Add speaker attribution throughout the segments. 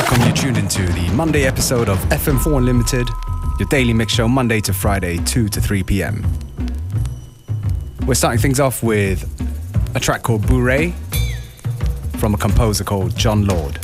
Speaker 1: welcome you tuned into the Monday episode of FM4 Unlimited, your daily mix show Monday to Friday, 2 to 3 p.m. We're starting things off with a track called Bourrée from a composer called Jon Lord.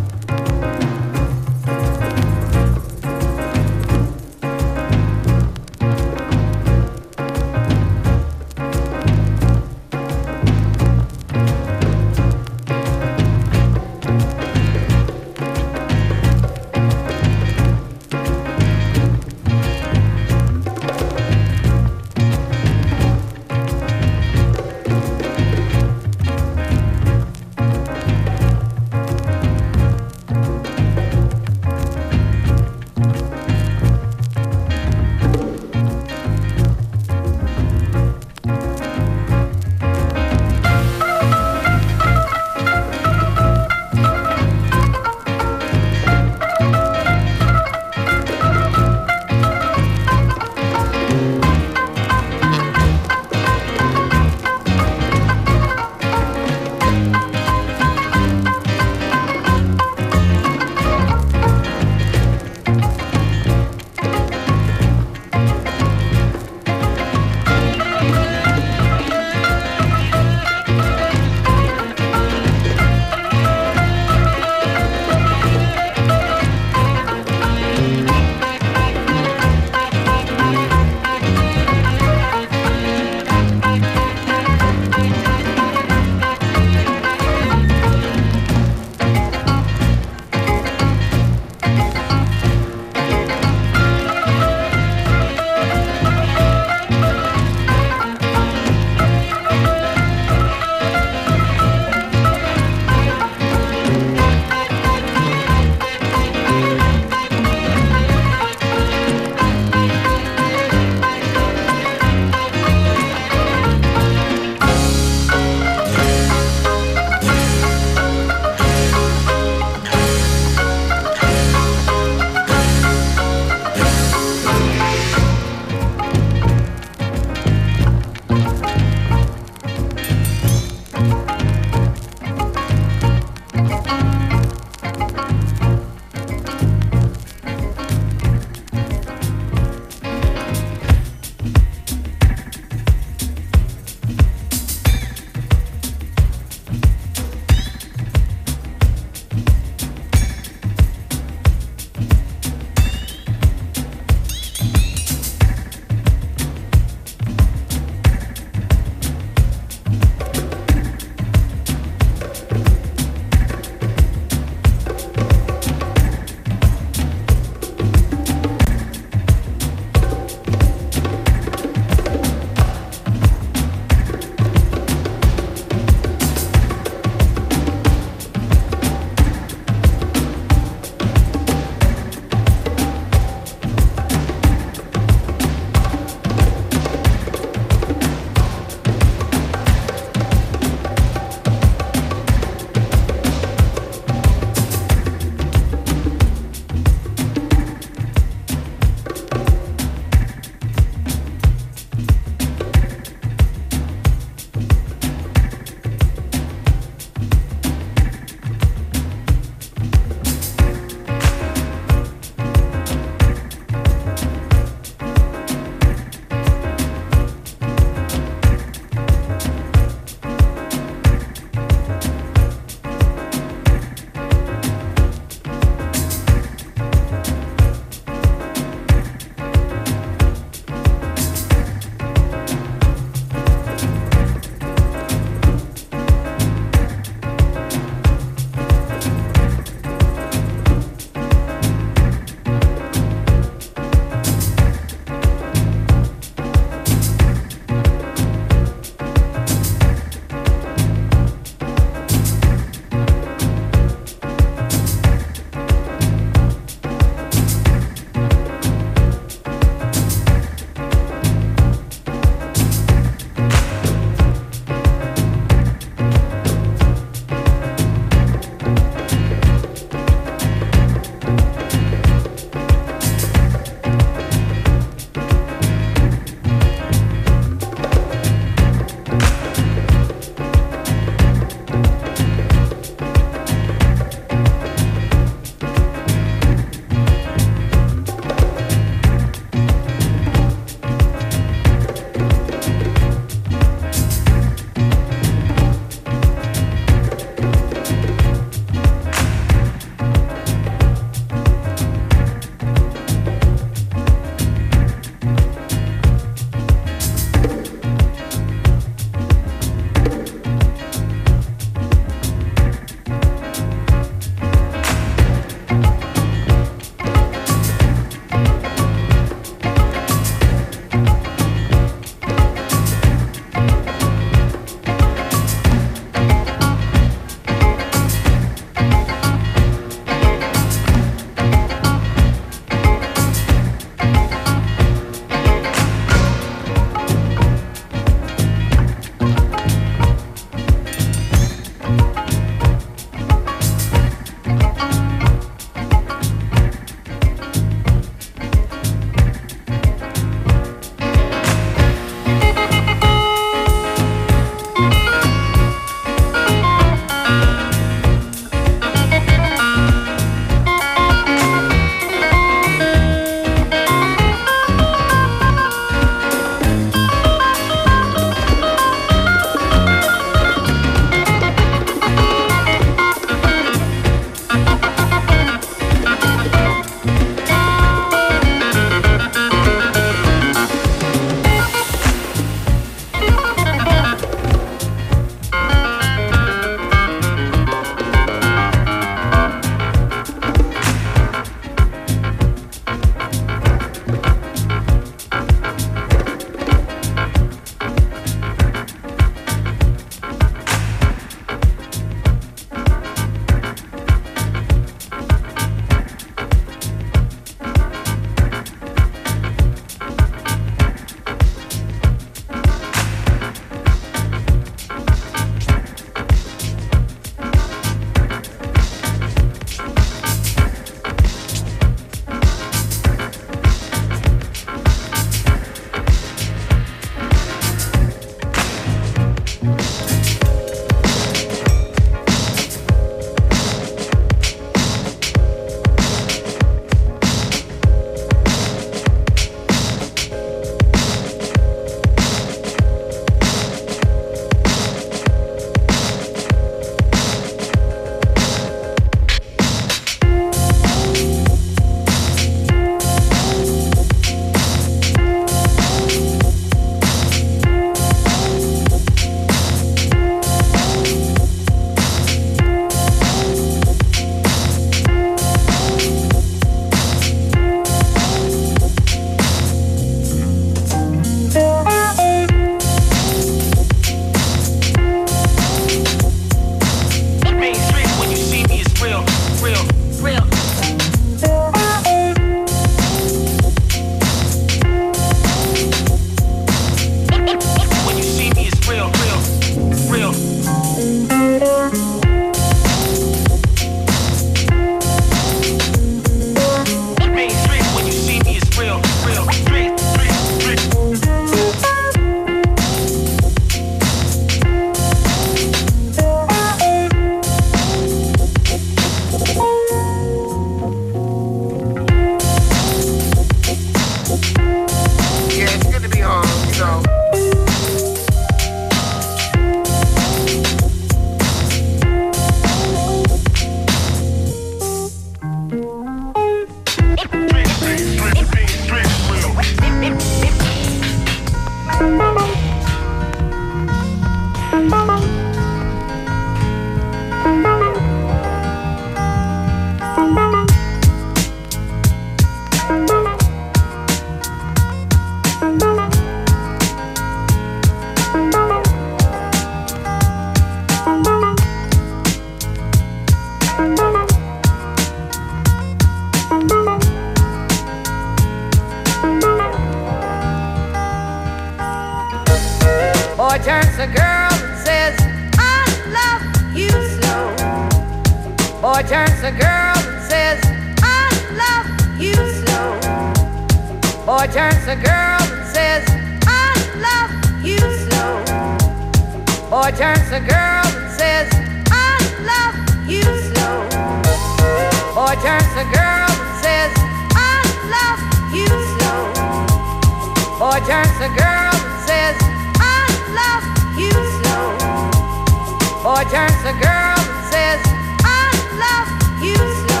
Speaker 2: boy turns to girl and says, I love you so.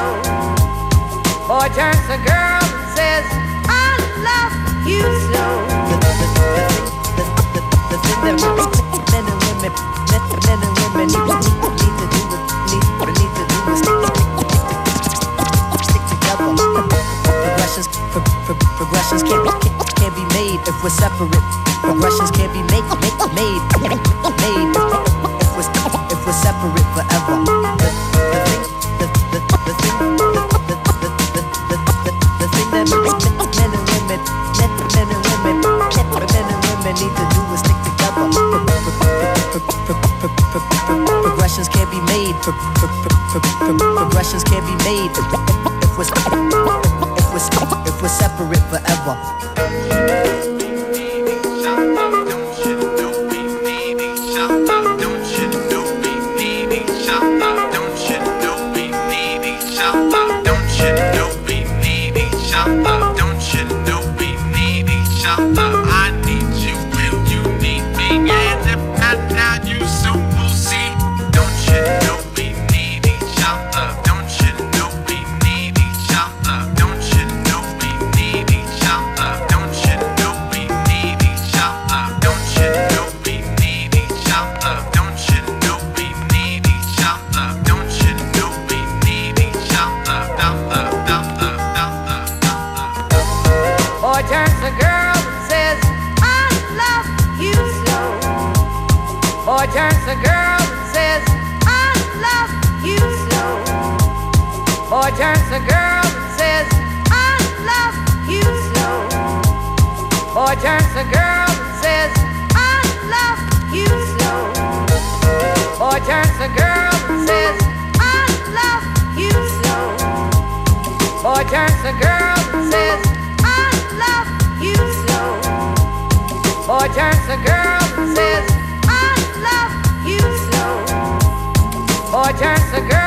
Speaker 2: Boy turns to girl and says, I love you so.
Speaker 3: Men and women, men and women need to do the need to do the stick together. Progressions, progressions can't be can't be made if we're separate. Progressions can't be made made made made. Progressions can't be made.
Speaker 2: turns a girl that says, I love you slow. Boy turns to girl and says, I love you so. Boy turns to girl and says, I love you so. Boy turns to girl and says, I love you so. Boy turns to girl.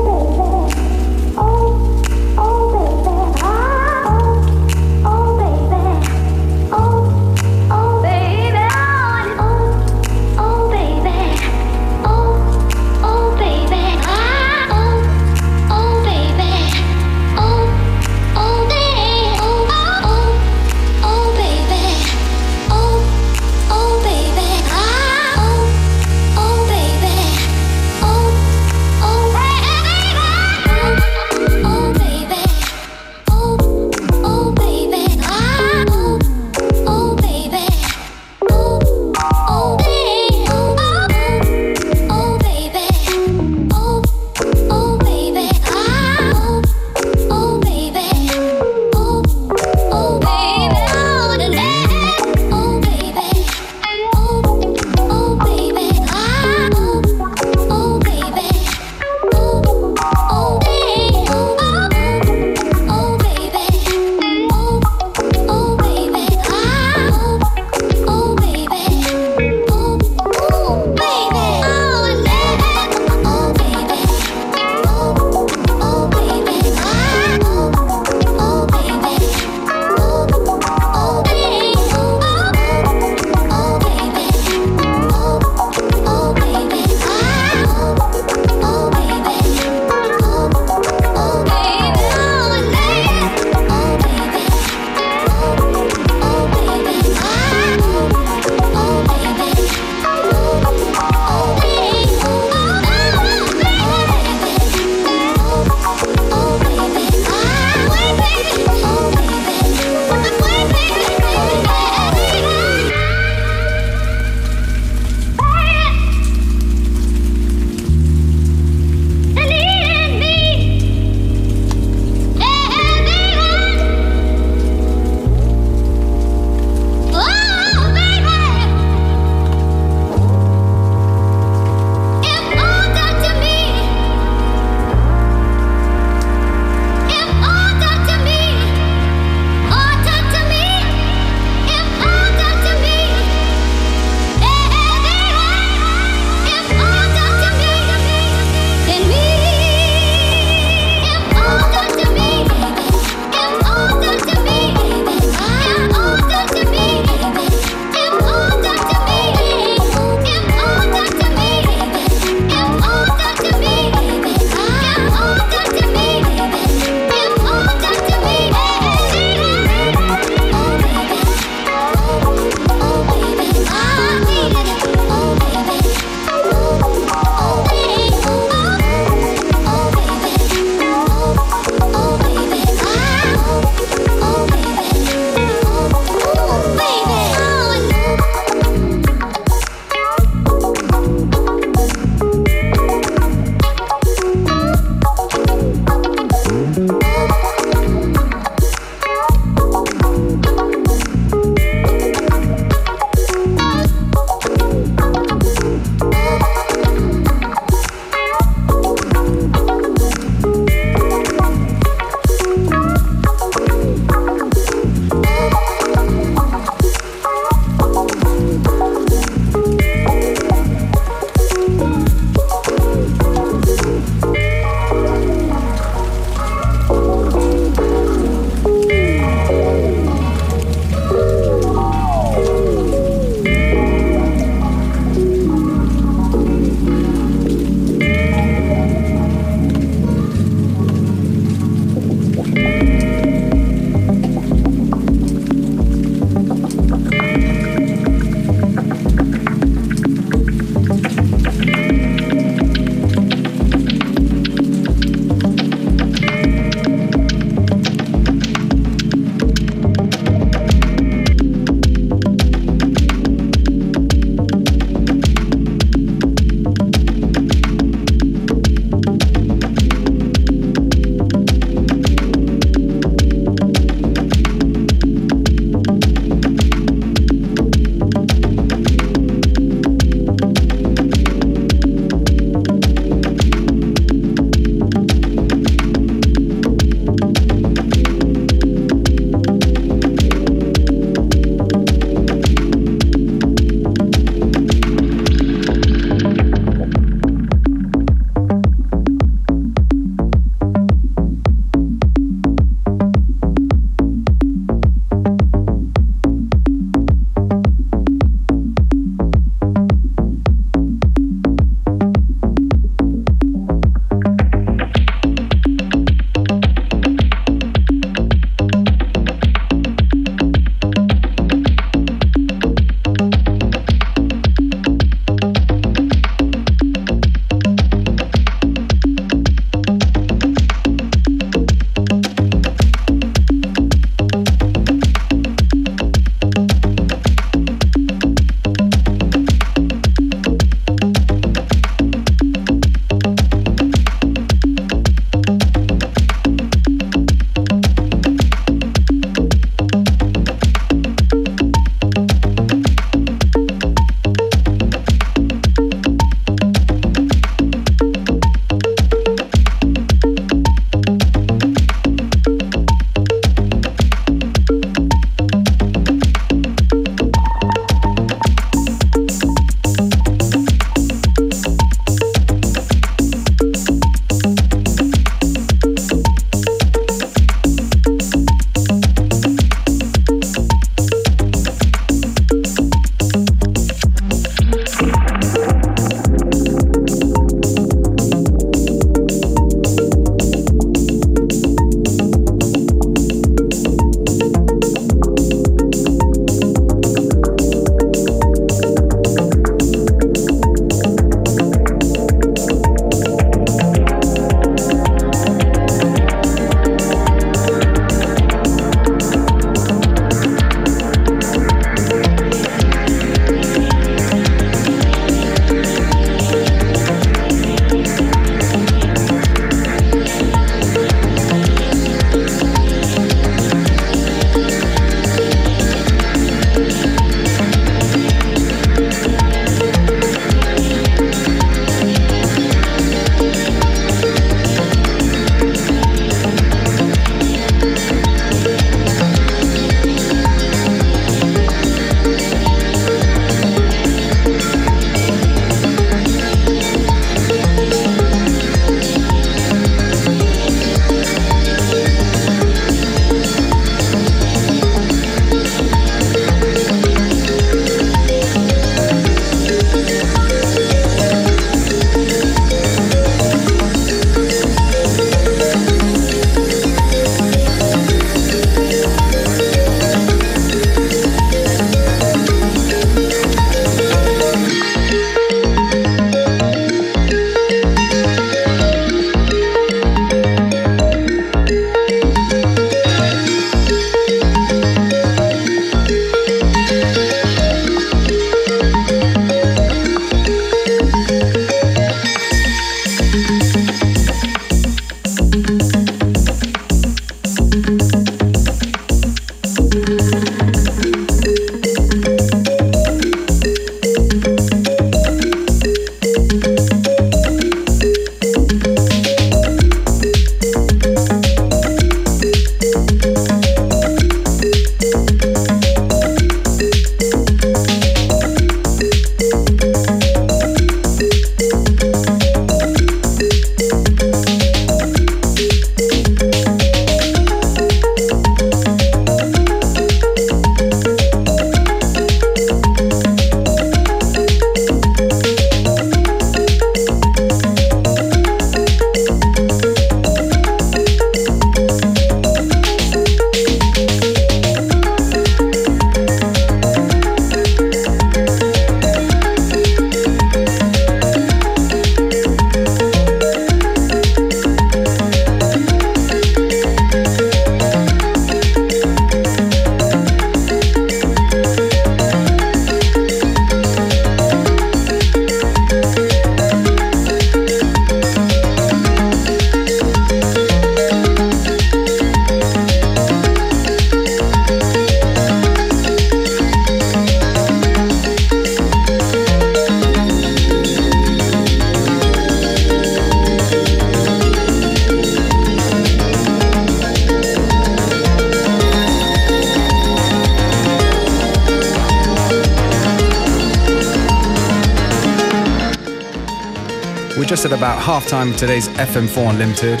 Speaker 1: About half time of today's FM4 Unlimited.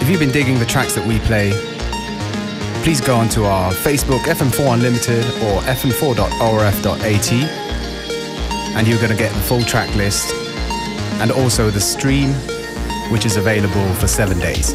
Speaker 1: If you've been digging the tracks that we play, please go onto our Facebook FM4 Unlimited or fm4.orf.at and you're going to get the full track list and also the stream, which is available for seven days.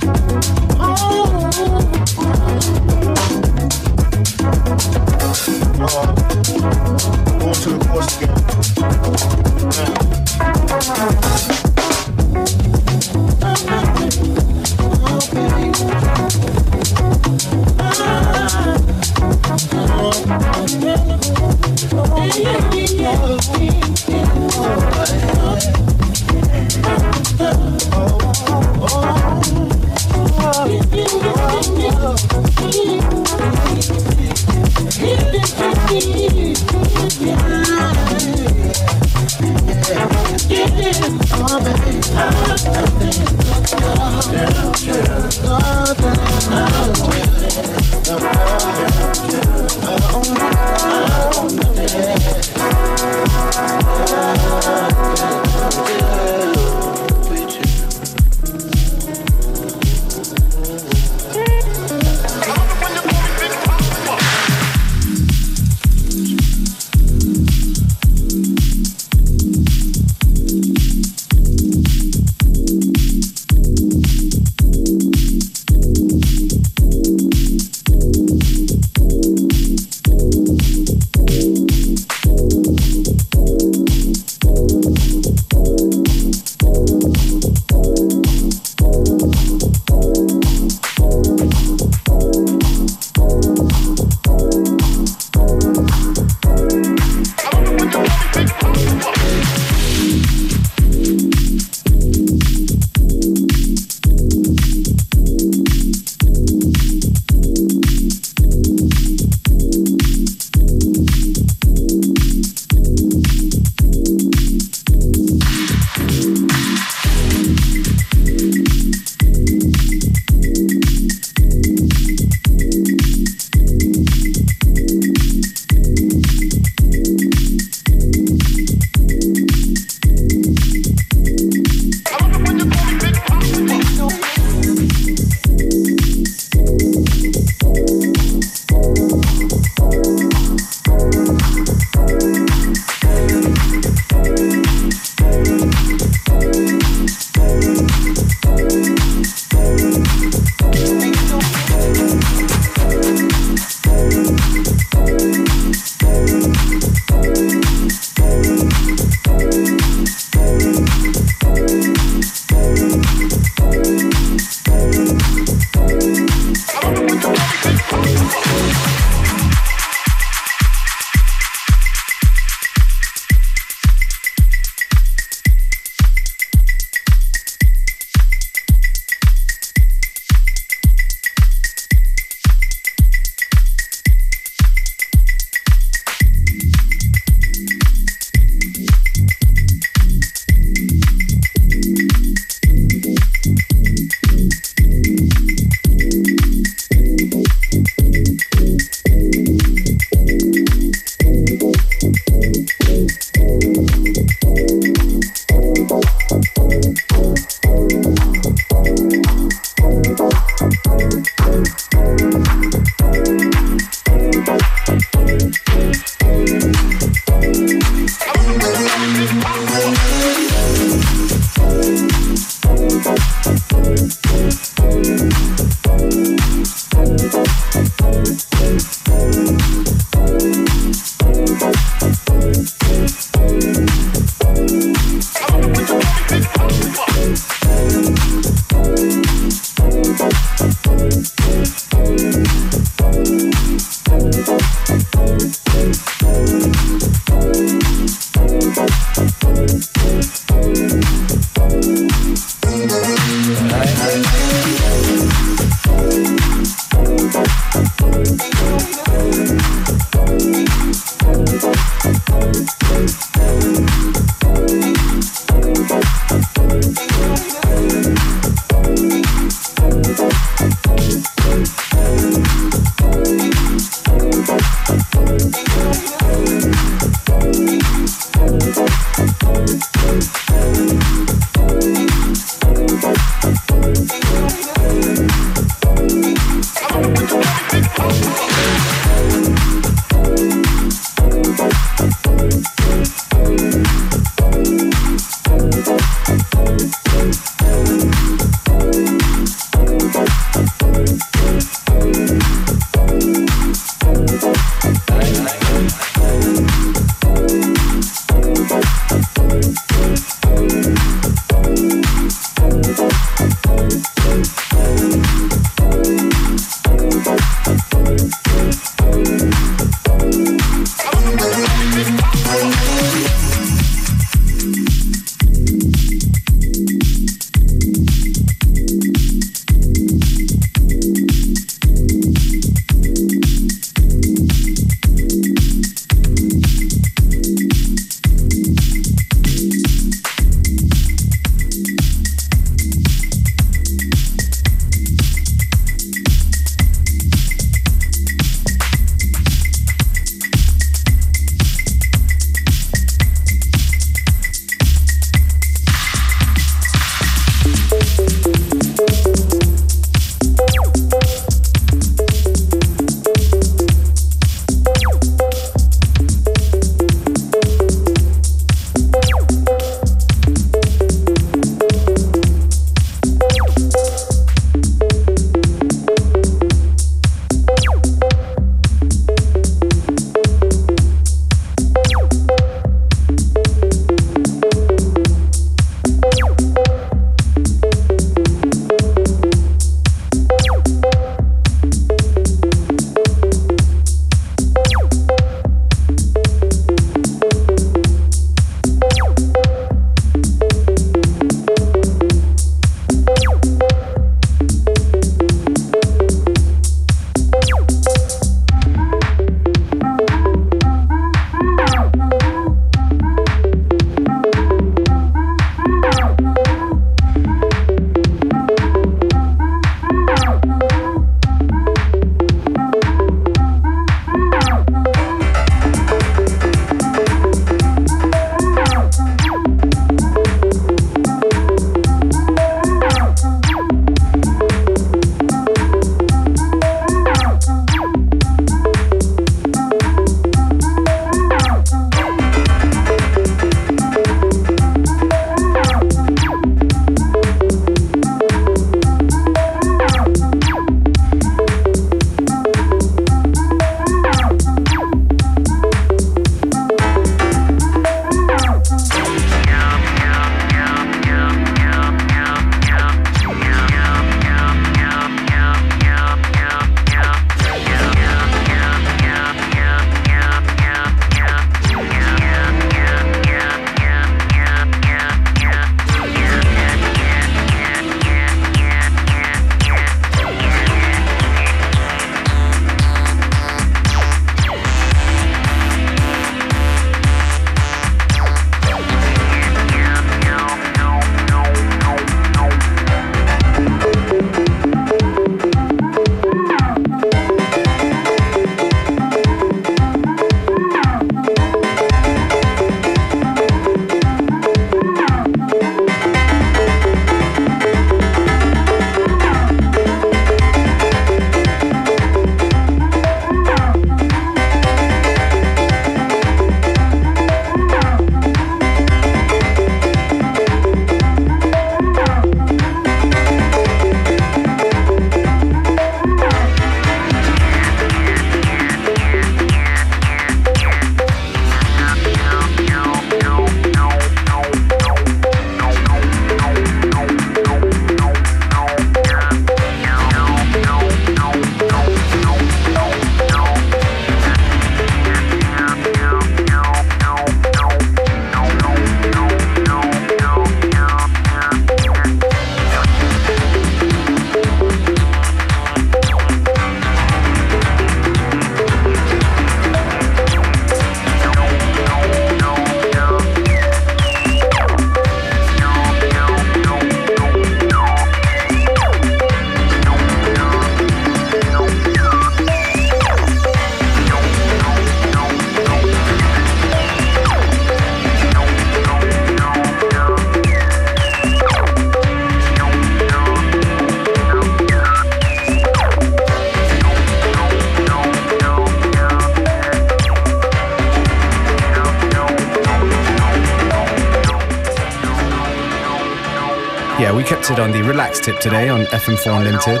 Speaker 1: Relaxed tip today on FM4 Unlimited.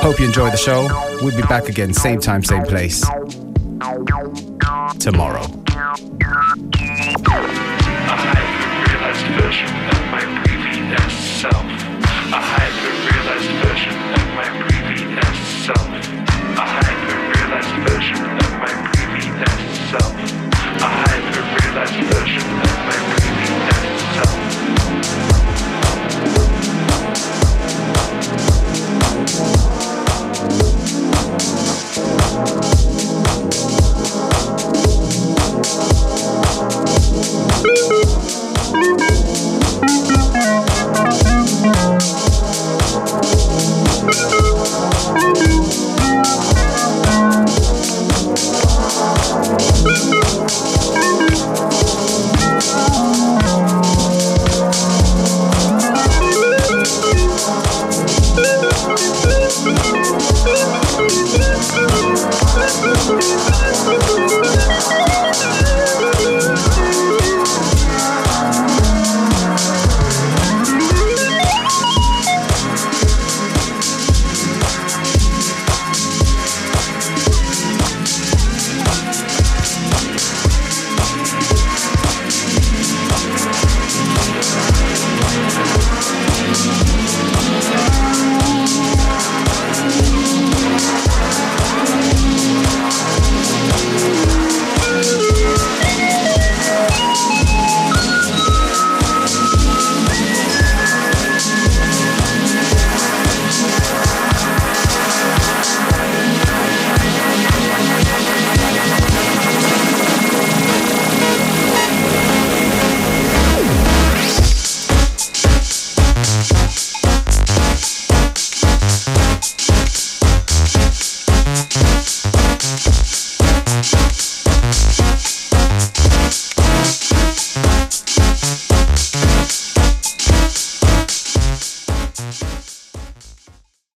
Speaker 1: Hope you enjoy the show. We'll be back again, same time, same place, tomorrow.